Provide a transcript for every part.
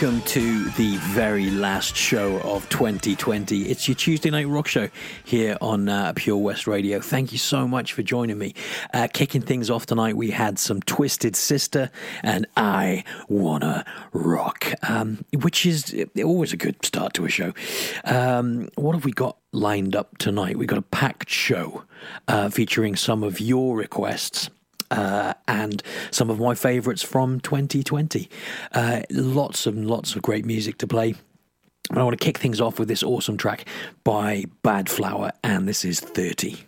Welcome to the very last show of 2020. It's your Tuesday Night Rock Show here on uh, Pure West Radio. Thank you so much for joining me. Uh, kicking things off tonight, we had some Twisted Sister and I Wanna Rock, um, which is always a good start to a show. Um, what have we got lined up tonight? We've got a packed show uh, featuring some of your requests uh, and some of my favourites from 2020. Uh, lots and lots of great music to play. I want to kick things off with this awesome track by Badflower, and this is 30.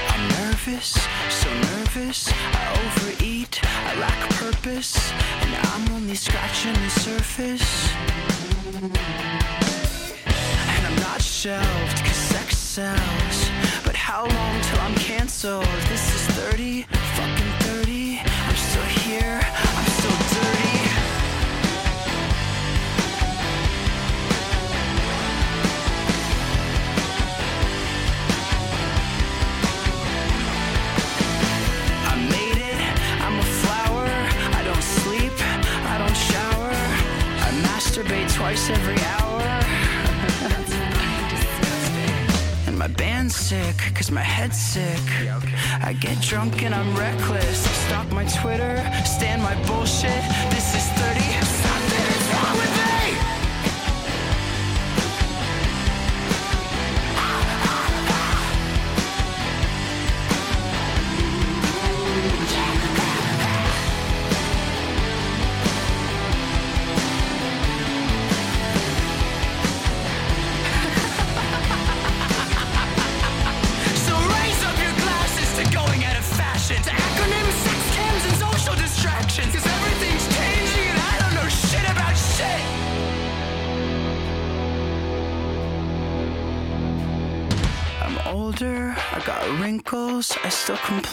I'm nervous, so nervous. I overeat, I lack purpose, and I'm only scratching the surface. Not shelved, cause sex sells. But how long till I'm canceled? This is 30, fucking 30. I'm still here, I'm still dirty. I made it, I'm a flower. I don't sleep, I don't shower. I masturbate twice every hour. My band's sick, cause my head's sick. I get drunk and I'm reckless. Stop my Twitter, stand my bullshit. This is 30.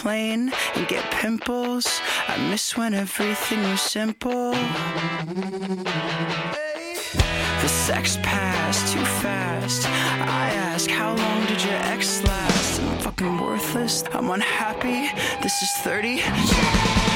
Complain and get pimples. I miss when everything was simple. The sex passed too fast. I ask, how long did your ex last? I'm fucking worthless. I'm unhappy. This is 30. So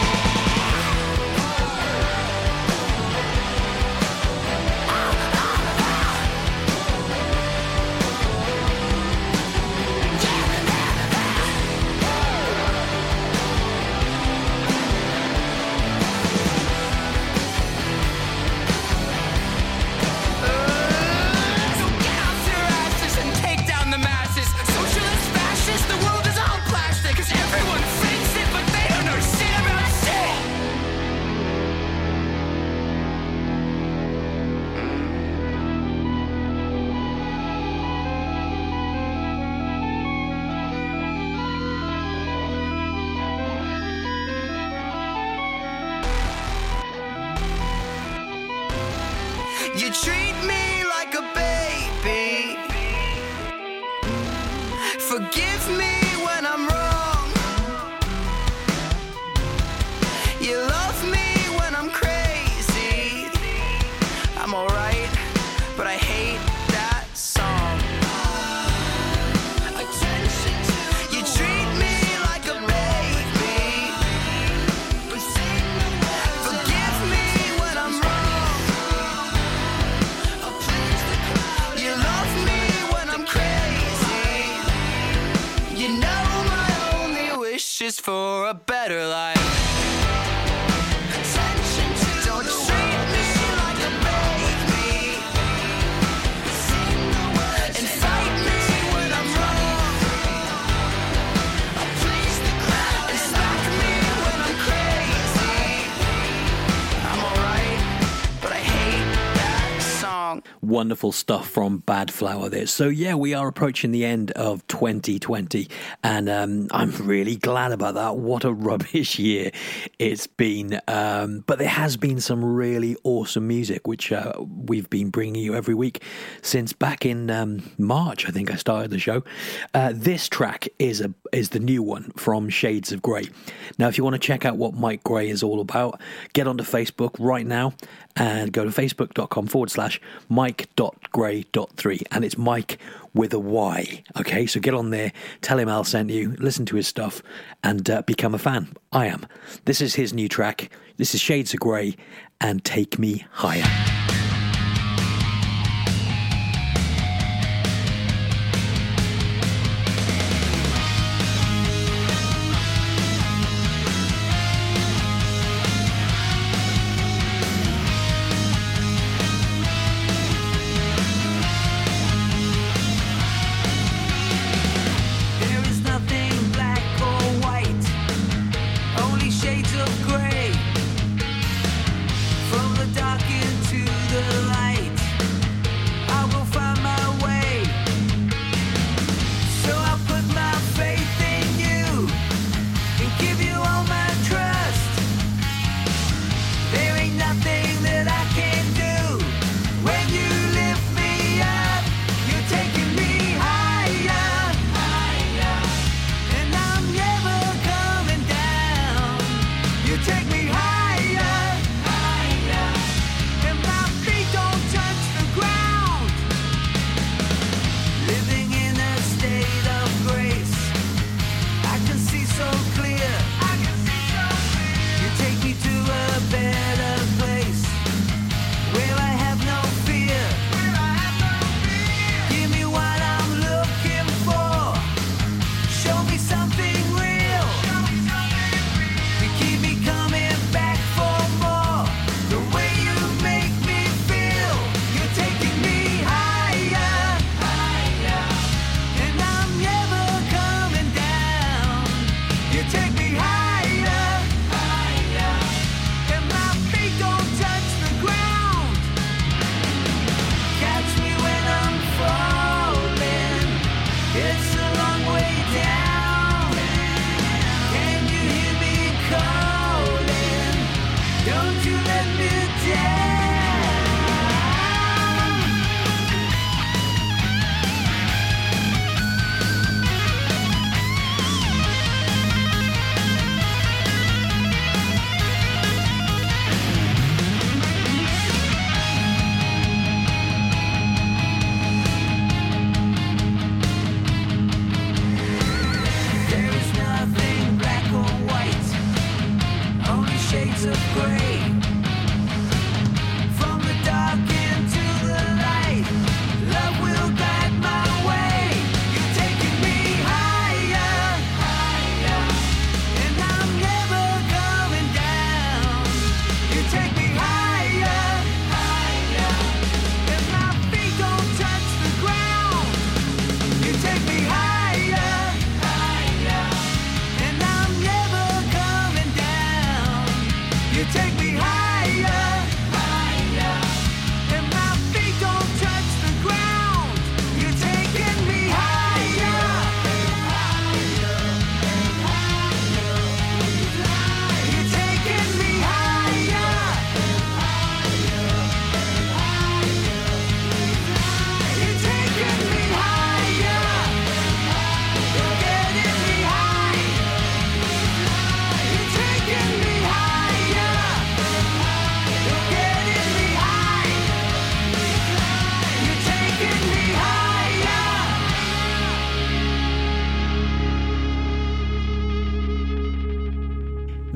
Wonderful stuff from Badflower there. So, yeah, we are approaching the end of 2020, and um, I'm really glad about that. What a rubbish year it's been. Um, but there has been some really awesome music, which uh, we've been bringing you every week since back in um, March, I think I started the show. Uh, this track is a, is the new one from Shades of Grey. Now, if you want to check out what Mike Gray is all about, get onto Facebook right now and go to facebook.com forward slash mike.gray.3. And it's Mike with a Y. Okay, so get on there, tell him Al sent you, listen to his stuff, and uh, become a fan. I am. This is his new track. This is Shades of Grey and Take Me Higher.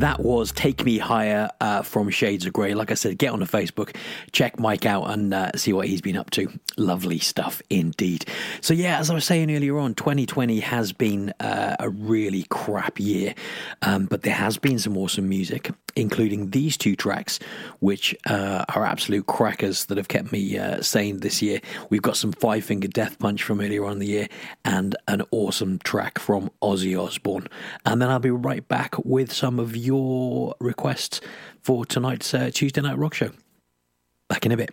That was Take Me Higher uh, from Shades of Grey. Like I said, get on the Facebook, check Mike out, and uh, see what he's been up to. Lovely stuff indeed. So, yeah, as I was saying earlier on, 2020 has been uh, a really crap year, um, but there has been some awesome music, including these two tracks, which uh, are absolute crackers that have kept me uh, sane this year. We've got some Five Finger Death Punch from earlier on in the year, and an awesome track from Ozzy Osbourne. And then I'll be right back with some of your requests for tonight's uh, Tuesday Night Rock Show. Back in a bit.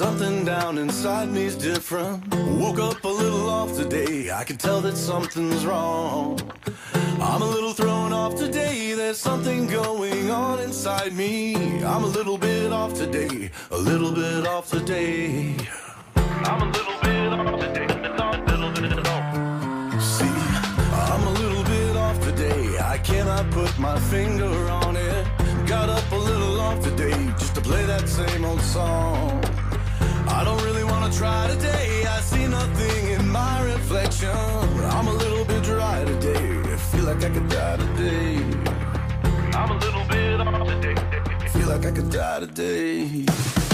Something down inside me's different. Woke up a little off today. I can tell that something's wrong. I'm a little thrown off today. There's something going on inside me. I'm a little bit off today, a little bit off today. I'm a little bit off today. See, I'm a little bit off today. I cannot put my finger on it. Got up a little off today just to play that same old song. I don't really wanna try today. I see nothing in my reflection. I'm a little bit dry today. I feel like I could die today. I'm a little bit off today. Feel like I could die today.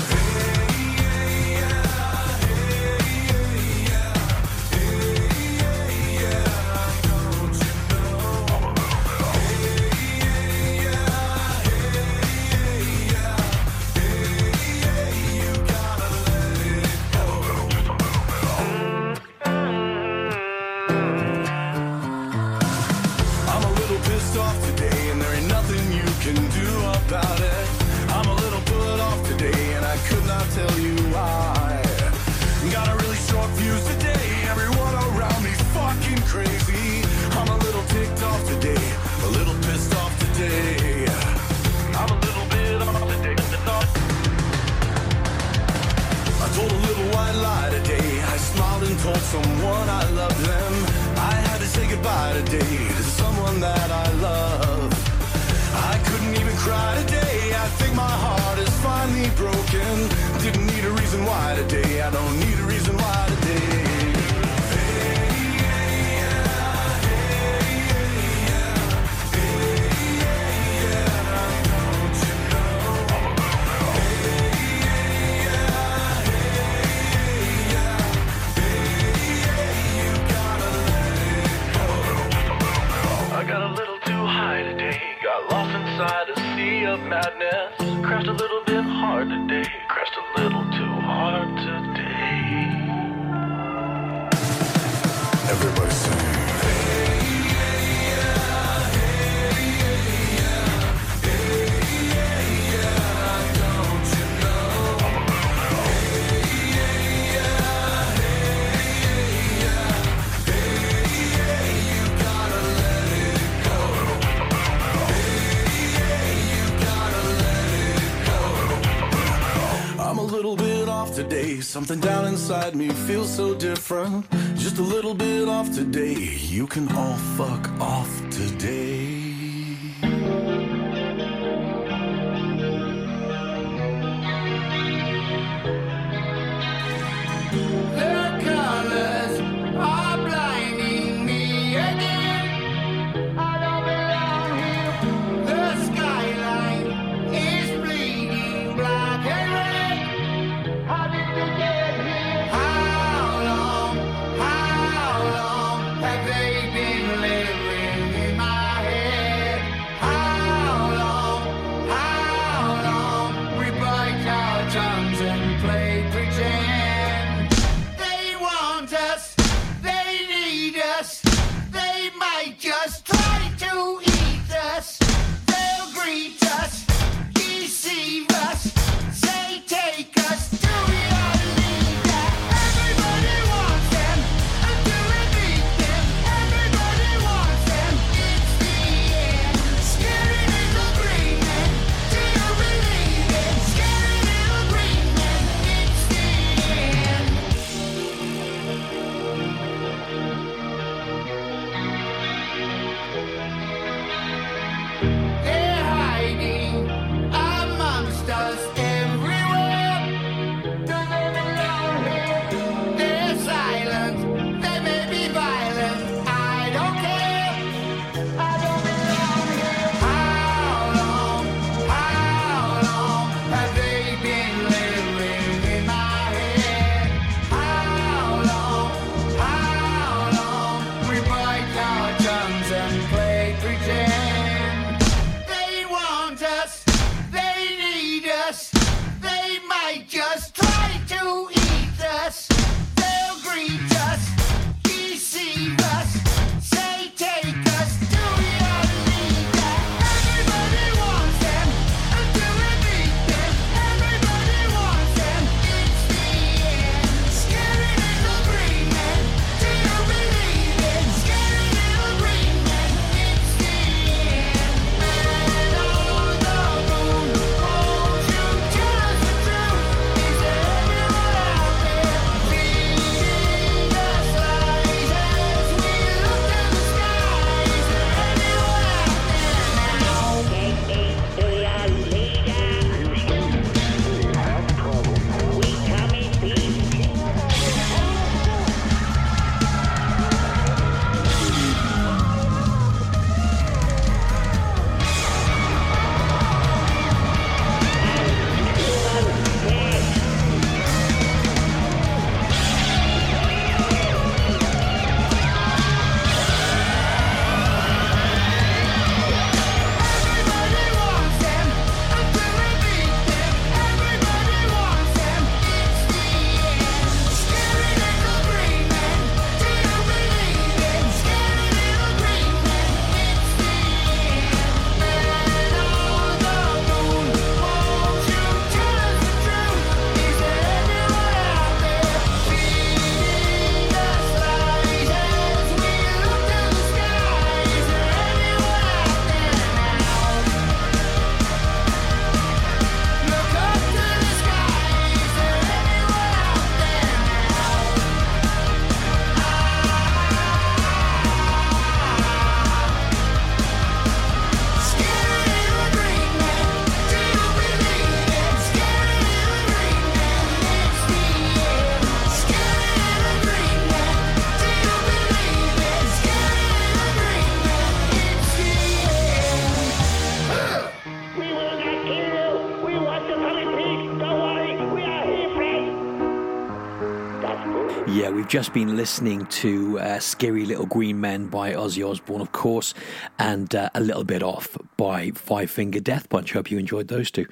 Off today. Something down inside me feels so different. Just a little bit off today. You can all fuck off today. We've just been listening to uh, Scary Little Green Men by Ozzy Osbourne, of course, and uh, A Little Bit Off by Five Finger Death Punch. Hope you enjoyed those two.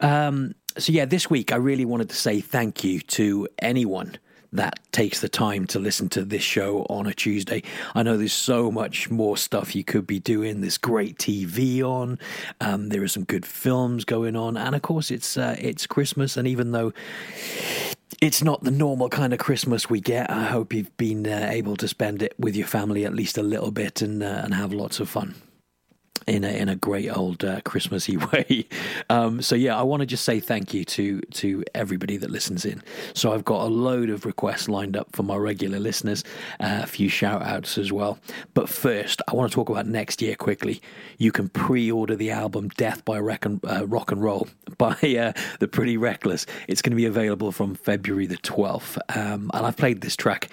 Um, so, yeah, this week I really wanted to say thank you to anyone that takes the time to listen to this show on a Tuesday. I know there's so much more stuff you could be doing. There's great TV on. Um, there are some good films going on, and of course it's uh, it's Christmas. And even though it's not the normal kind of Christmas we get, I hope you've been uh, able to spend it with your family at least a little bit and uh, and have lots of fun in a in a great old uh, Christmassy way. Um, so yeah, I want to just say thank you to to everybody that listens in. So I've got a load of requests lined up for my regular listeners, uh, a few shout outs as well. But first, I want to talk about next year quickly. You can pre-order the album "Death by Rock and, uh, Rock and Roll" by uh, the Pretty Reckless. It's going to be available from February the twelfth, um, and I've played this track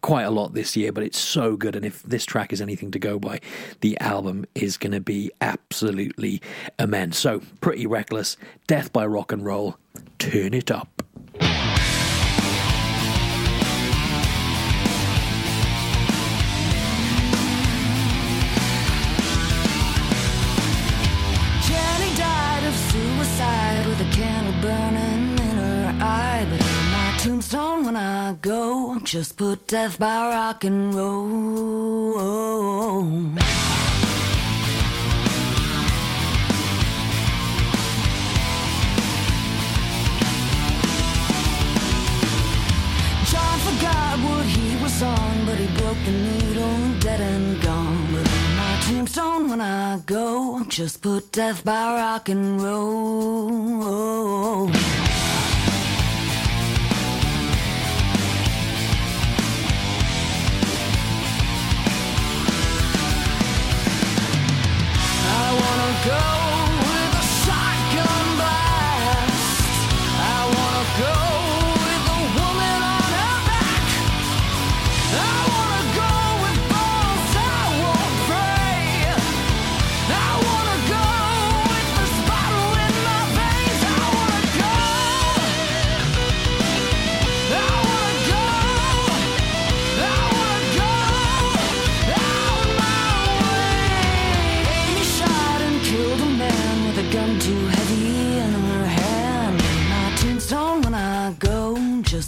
quite a lot this year, but it's so good. And if this track is anything to go by, the album is going to be absolutely immense. So, pretty reckless. Death by rock and roll. Turn it up. Go, just put death by rock and roll. John forgot what he was on, but he broke the needle, dead and gone. But on my tombstone, when I go, just put death by rock and roll. Go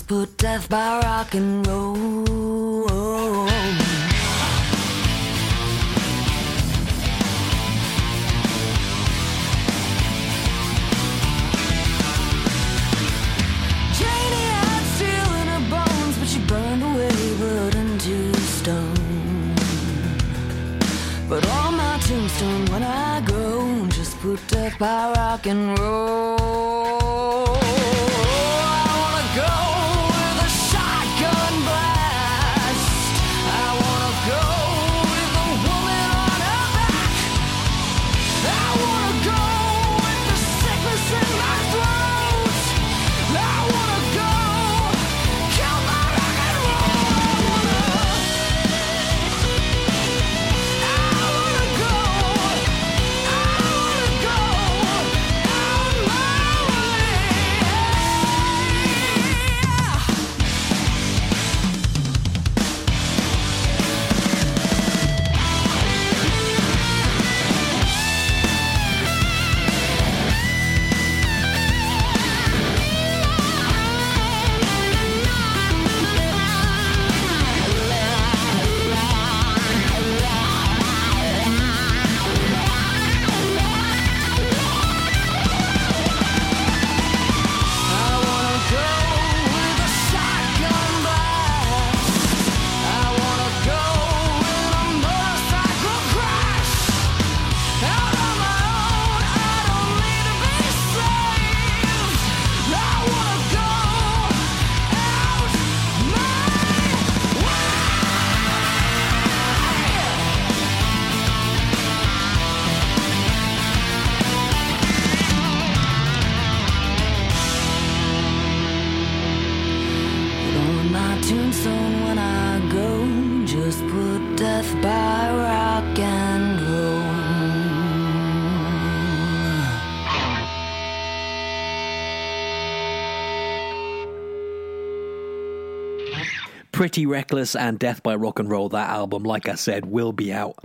put death by rock and roll. But she burned away, but into stone. But on my tombstone, when I go, just put death by rock and roll. Oh, I wanna go Pretty Reckless and Death by Rock and Roll, that album, like I said, will be out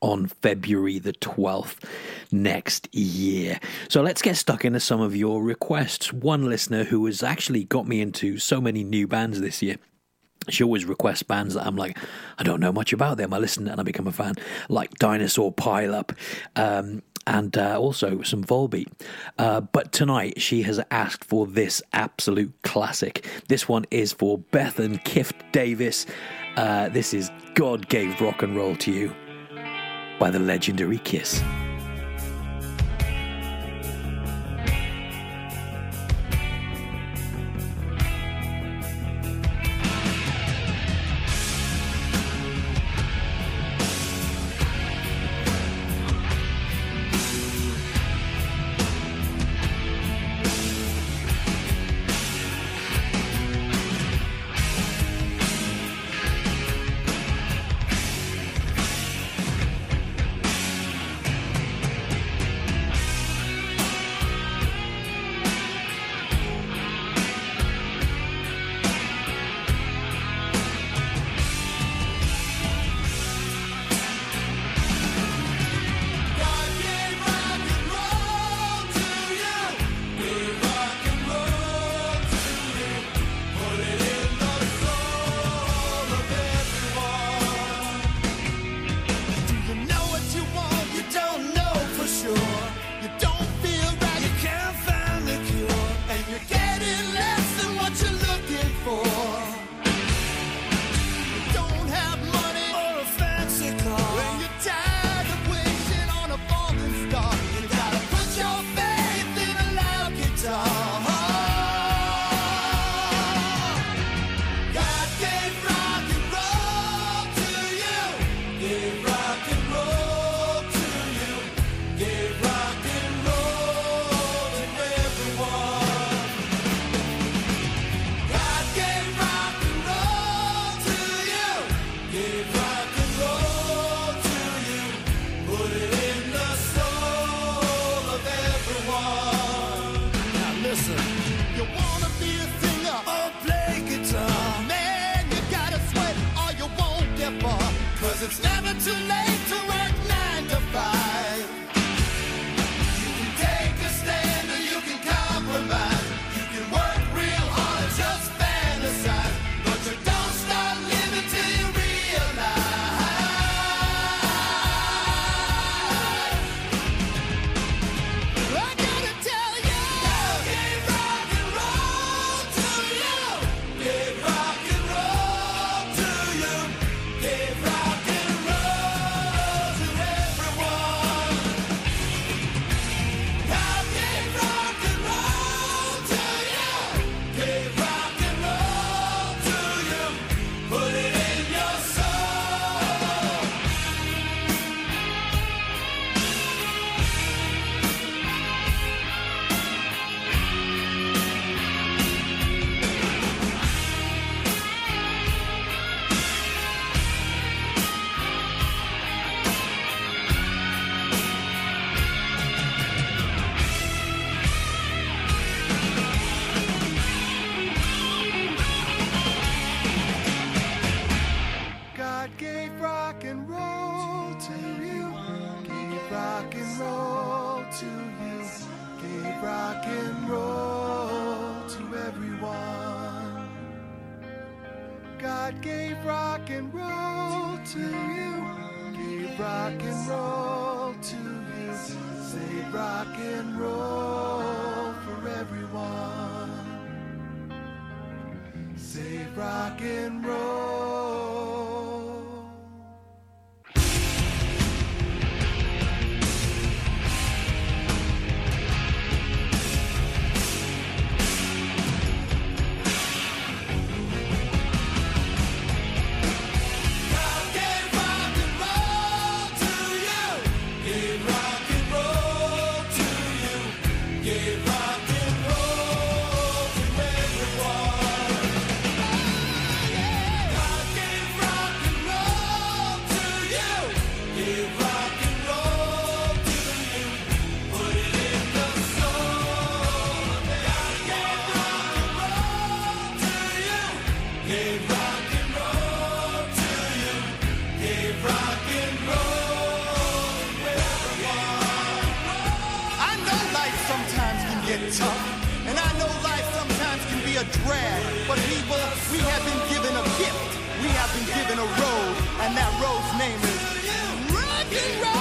on February the 12th next year. So let's get stuck into some of your requests. One listener who has actually got me into so many new bands this year. She always requests bands that I'm like, I don't know much about them. I listen and I become a fan, like Dinosaur Pile Up. Um, and uh, also some Volbeat. Uh, but tonight she has asked for this absolute classic. This one is for Bethan Kift Davis. Uh, this is God Gave Rock and Roll to You by the legendary Kiss. Rock and roll to you. Gave rock and roll to everyone. God gave rock and roll to you. Gave rock and roll to you. Save rock and roll for everyone. Save rock and roll. Road's name is rock and roll.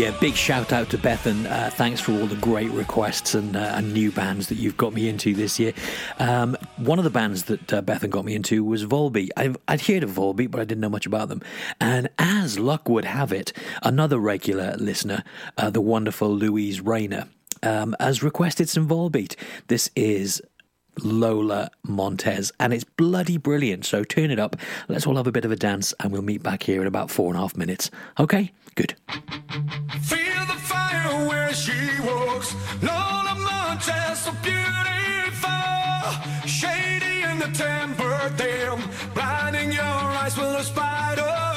Yeah, big shout out to Bethan. Uh, thanks for all the great requests and, uh, and new bands that you've got me into this year. Um, one of the bands that uh, Bethan got me into was Volbeat. I've, I'd heard of Volbeat, but I didn't know much about them. And as luck would have it, another regular listener, uh, the wonderful Louise Rayner, um, has requested some Volbeat. This is Lola Montez, and it's bloody brilliant. So turn it up. Let's all have a bit of a dance, and we'll meet back here in about four and a half minutes. Okay, good. Feel the fire where she walks. Lola Montez, so beautiful. Shady in the temper, them. Blinding your eyes with a spider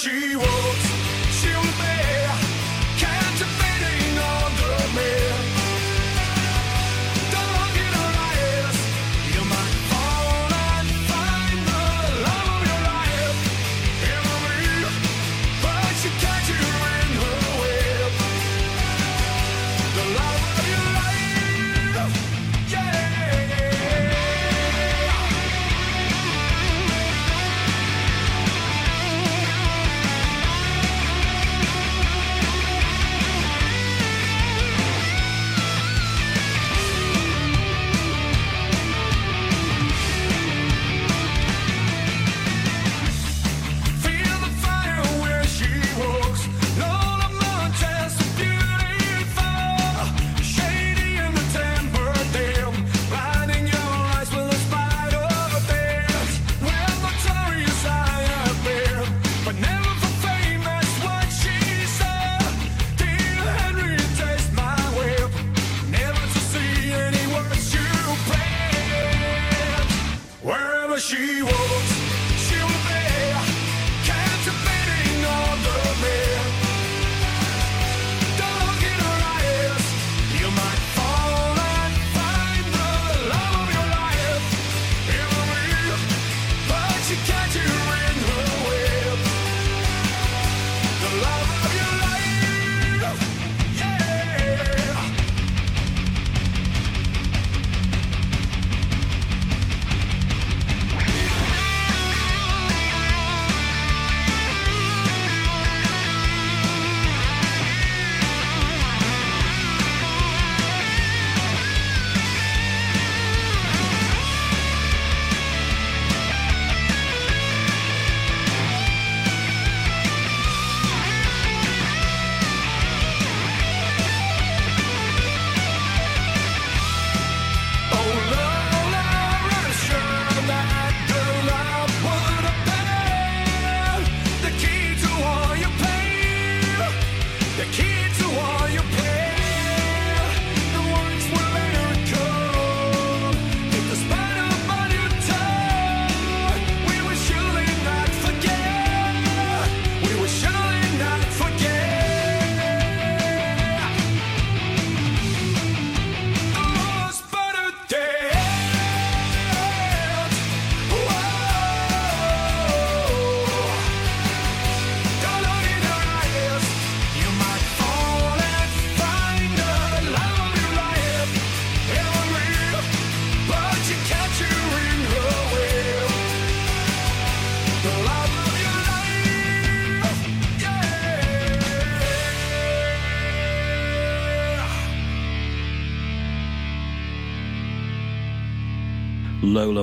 是我。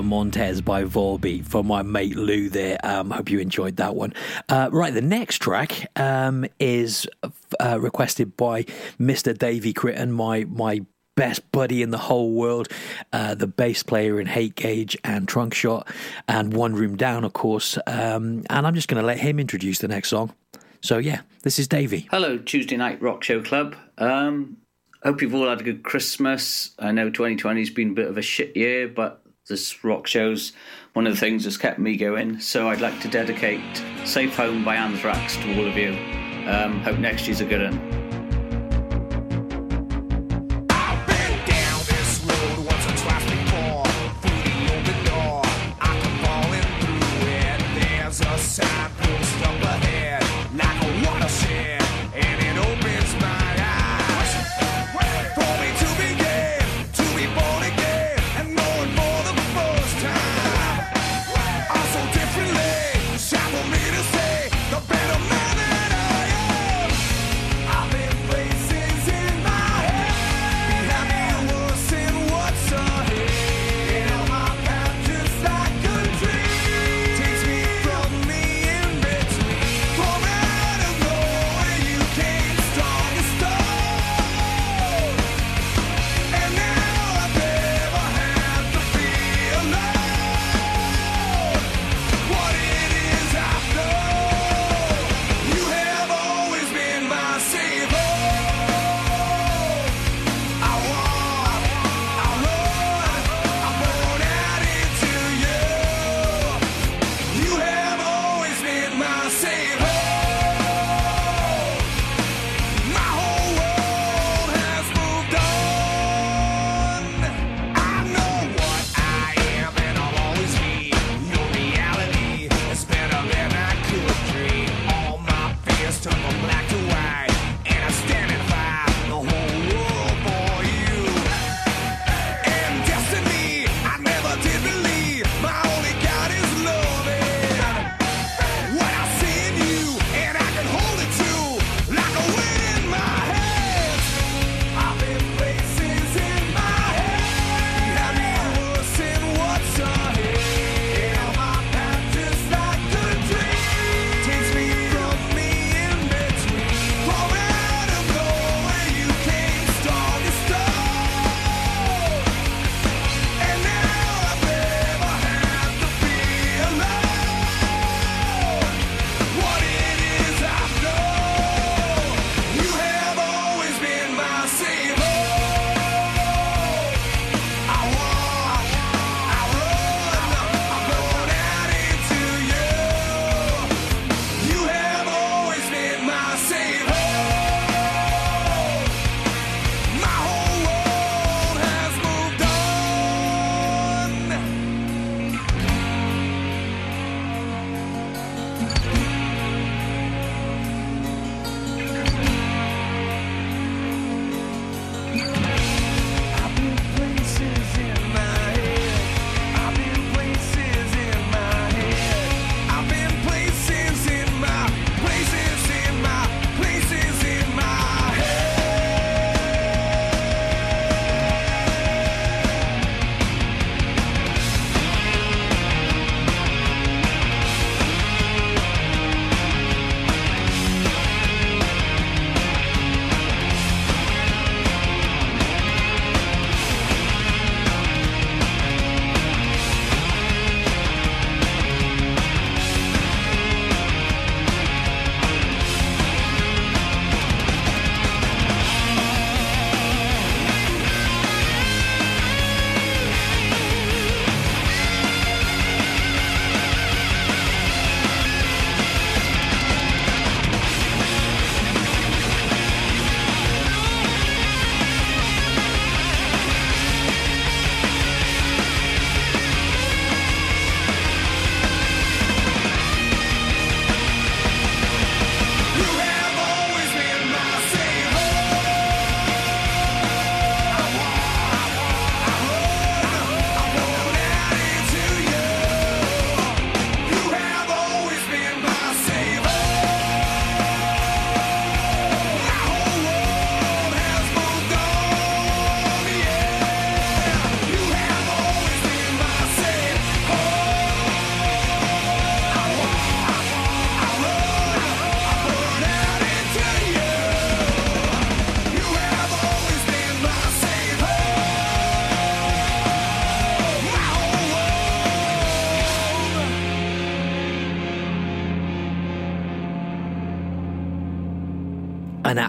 Montez by Volbeat for my mate Lou there. Um, hope you enjoyed that one. Uh, right, the next track um, is uh, requested by Mr. Davey Critton, my my best buddy in the whole world, uh, the bass player in Hate Gauge and Trunk Shot, and One Room Down, of course. Um, and I'm just going to let him introduce the next song. So yeah, this is Davey. Hello, Tuesday Night Rock Show Club. Um, hope you've all had a good Christmas. I know 2020's been a bit of a shit year, but this rock show's one of the things that's kept me going. So I'd like to dedicate Safe Home by Anthrax to all of you. Um, hope next year's a good one.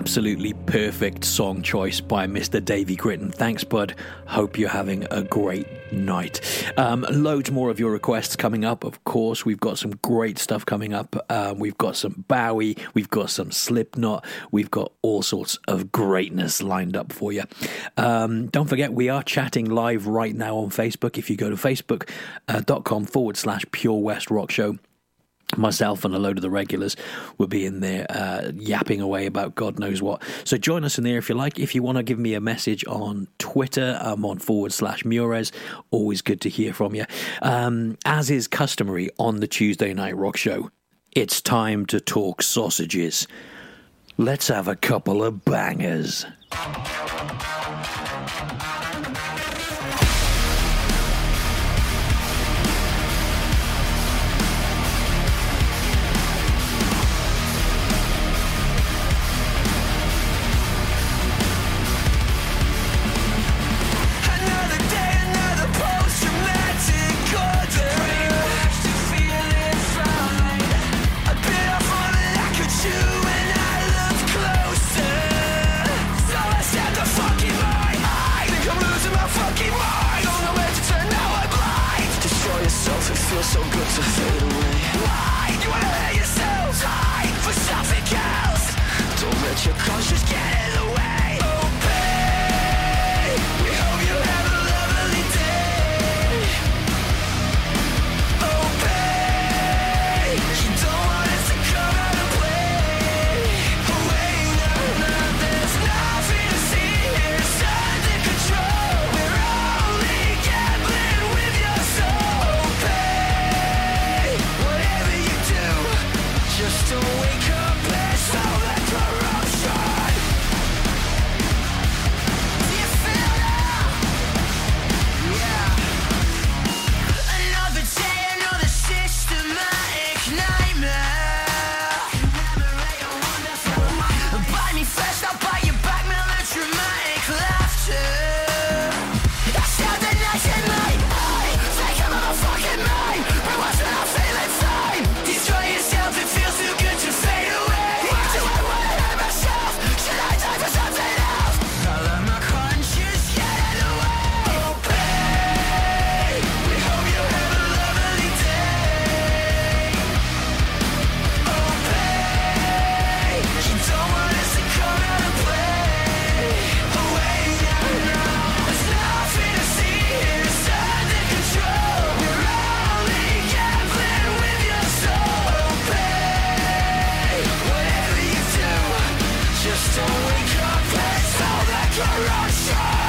Absolutely perfect song choice by Mr. Davy Gritton. Thanks, bud. Hope you're having a great night. Um, loads more of your requests coming up, of course. We've got some great stuff coming up. Um, we've got some Bowie, we've got some Slipknot, we've got all sorts of greatness lined up for you. Um, don't forget, we are chatting live right now on Facebook. If you go to facebook.com forward slash Pure West Rock Show, myself and a load of the regulars will be in there uh, yapping away about God knows what. So join us in there if you like. If you want to give me a message on Twitter, I'm on forward slash Muirez. Always good to hear from you. Um, as is customary on the Tuesday Night Rock Show, it's time to talk sausages. Let's have a couple of bangers. corruption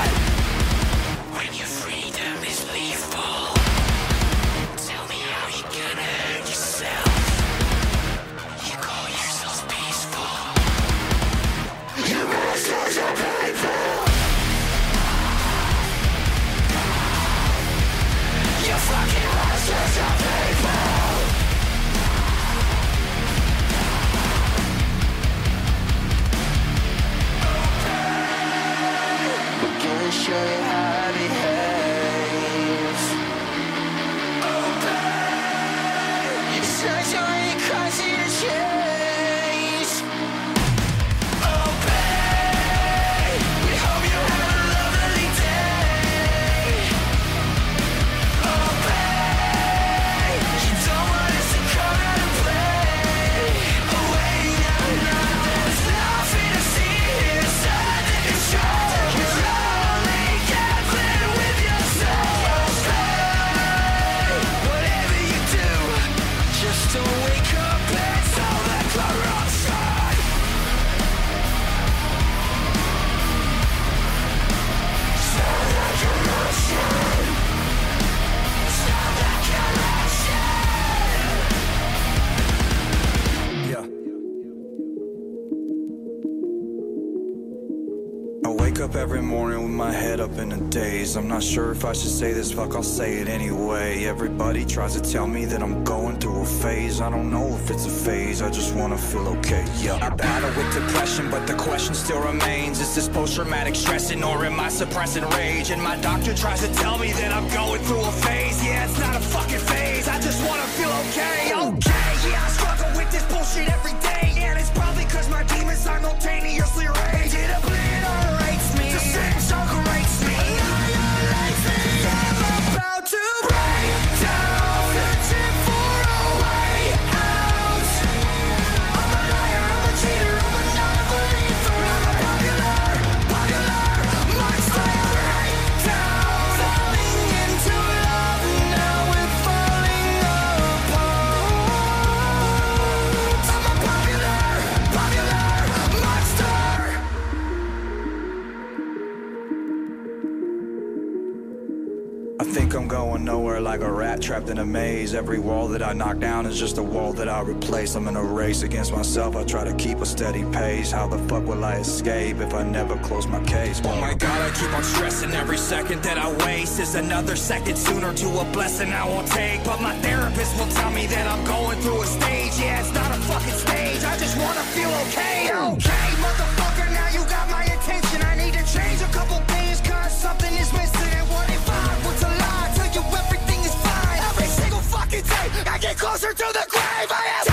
not sure if I should say this, fuck, I'll say it anyway. Everybody tries to tell me that I'm going through a phase. I don't know if it's a phase, I just wanna feel okay, yeah. I battle with depression, but the question still remains Is this post traumatic stressing or am I suppressing rage? And my doctor tries to tell me that I'm going through a phase. Yeah, it's not a fucking phase, I just wanna feel okay, okay. Yeah, I struggle with this bullshit every day. And it's probably cause my demons simultaneously rage. It obliterates me. The same rates me. Going nowhere like a rat trapped in a maze. Every wall that I knock down is just a wall that I replace. I'm in a race against myself. I try to keep a steady pace. How the fuck will I escape if I never close my case? Oh my god, I keep on stressing. Every second that I waste is another second sooner to a blessing I won't take. But my therapist will tell me that I'm going through a stage. Yeah, it's not a fucking stage. I just wanna feel okay. Okay, motherfucker, now you got my attention. I need to change a couple things, cause something is missing. I get closer to the grave. I am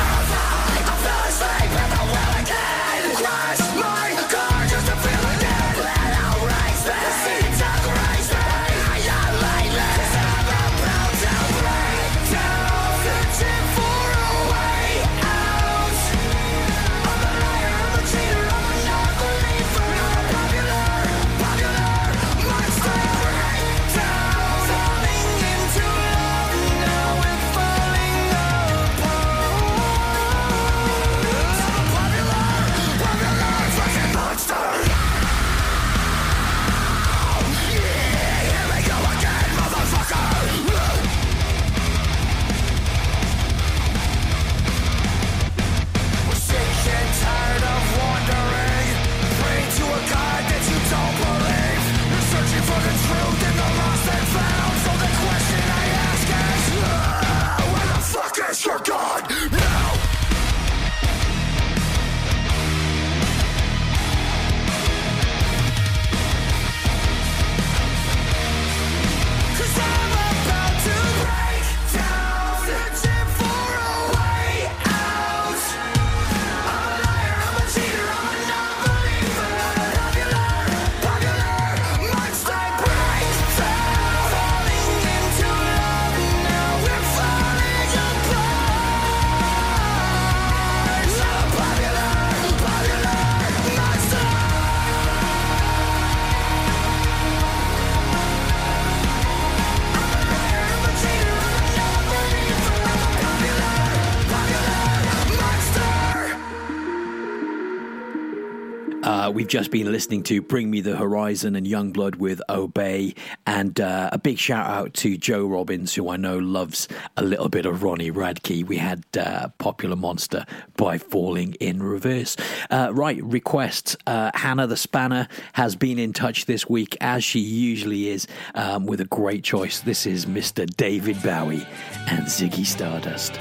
we've just been listening to Bring Me the Horizon and Yungblud with Obey. And uh, a big shout out to Joe Robbins, who I know loves a little bit of Ronnie Radke. We had uh, Popular Monster by Falling in Reverse. Uh, right, requests. Uh, Hannah the Spanner has been in touch this week, as she usually is, um, with a great choice. This is Mr. David Bowie and Ziggy Stardust.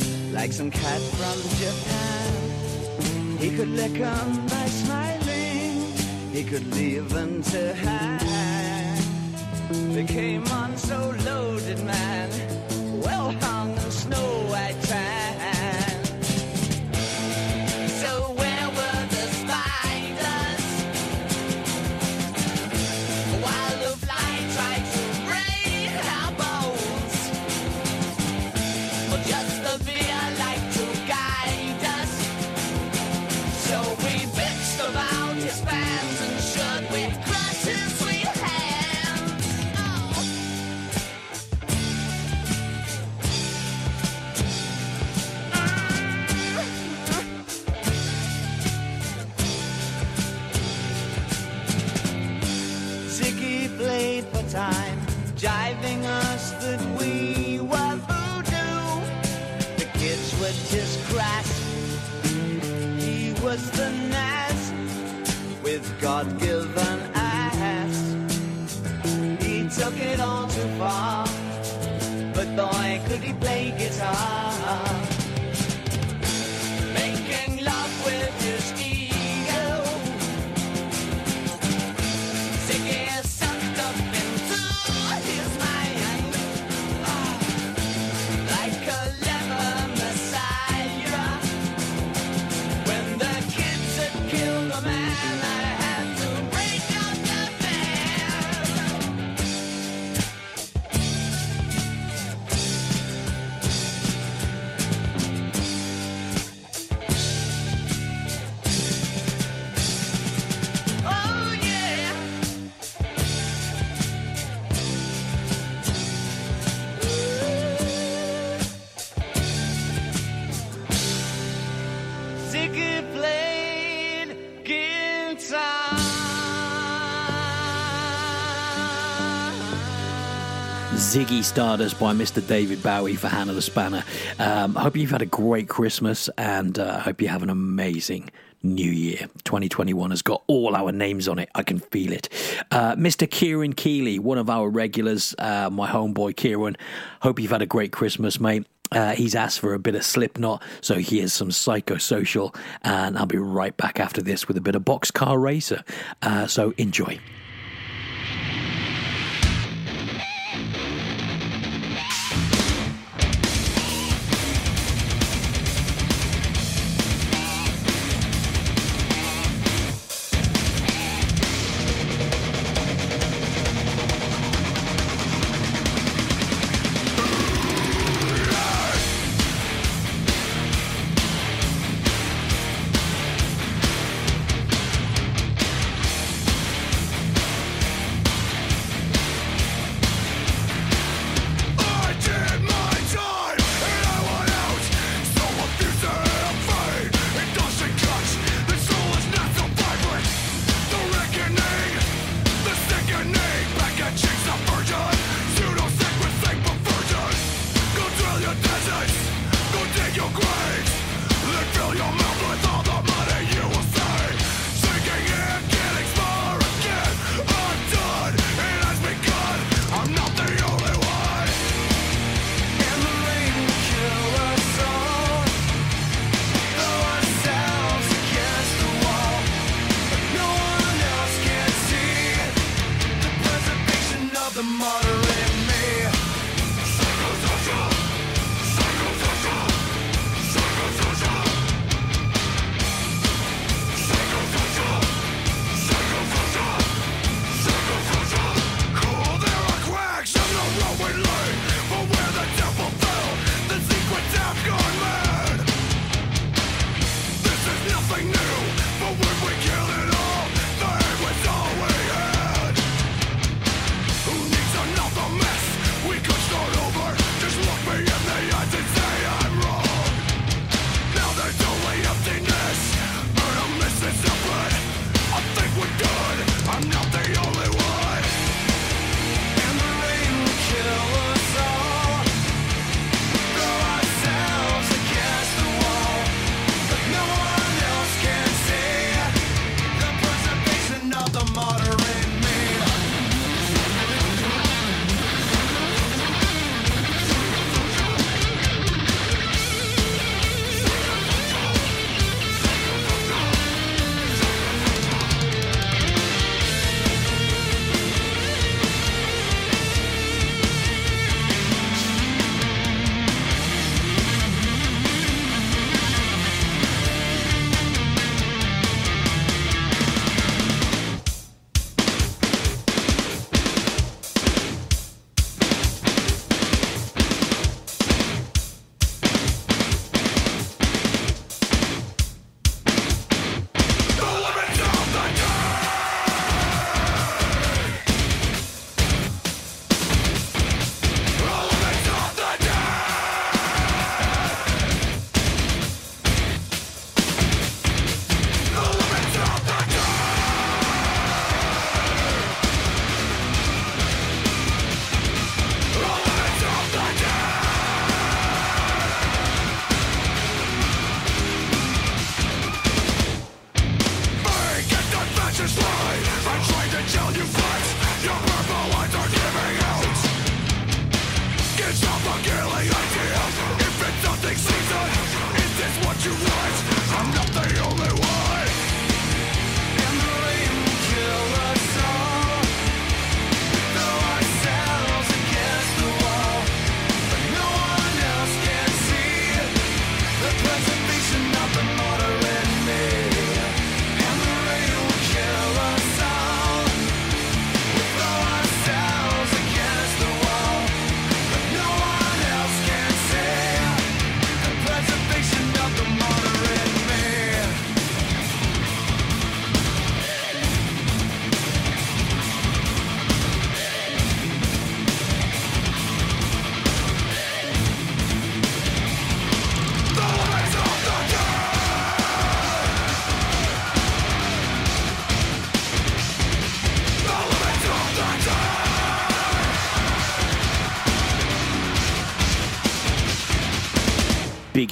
Like some cat from Japan. He could lick 'em by smiling. He could leave them to hang. They came on so loaded, man. Well hung and snow God-given ass. He took it all too far, but boy, could he play guitar. Making love Ziggy Stardust by Mr. David Bowie for Hannah the Spanner. Um, I hope you've had a great Christmas and I uh, hope you have an amazing new year. 2021 has got all our names on it. I can feel it. Uh, Mr. Kieran Keeley, one of our regulars, uh, my homeboy Kieran. Hope you've had a great Christmas, mate. Uh, he's asked for a bit of Slipknot, so here's some psychosocial, and I'll be right back after this with a bit of Boxcar Racer. Uh, so enjoy.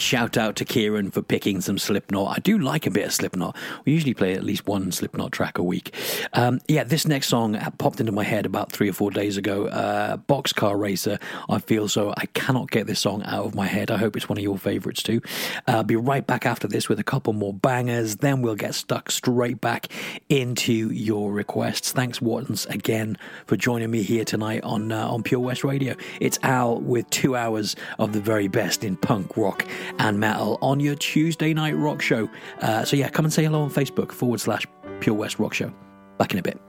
Shout out to Kieran for picking some Slipknot. I do like a bit of Slipknot. We usually play at least one Slipknot track a week. Um, yeah, this next song popped into my head about three or four days ago. Uh, Boxcar Racer. I feel so. I cannot get this song out of my head. I hope it's one of your favorites too. Uh, I'll be right back after this with a couple more bangers. Then we'll get stuck straight back into your requests. Thanks, Wattens, again for joining me here tonight on uh, on Pure West Radio. It's Al with two hours of the very best in punk rock and metal on your Tuesday night rock show. Uh, so yeah, come and say hello on Facebook forward slash Pure West Rock Show. Back in a bit.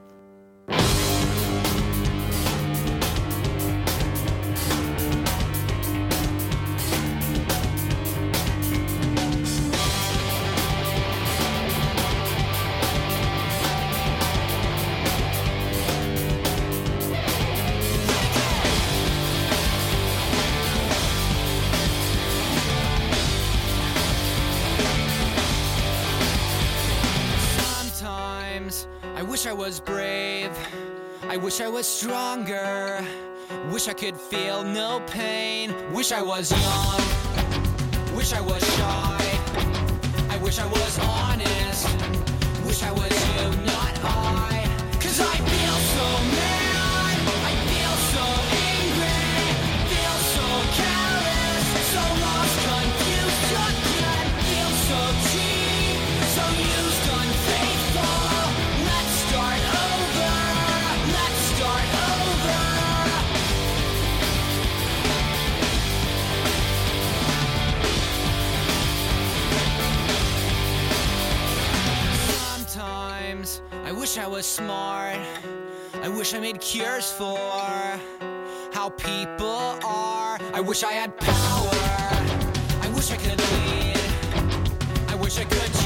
Stronger. Wish I could feel no pain. Wish I was young. Wish I was shy. I wish I was honest. Wish I was you, smart. I wish I made cures for how people are. I wish I had power. I wish I could lead. I wish I could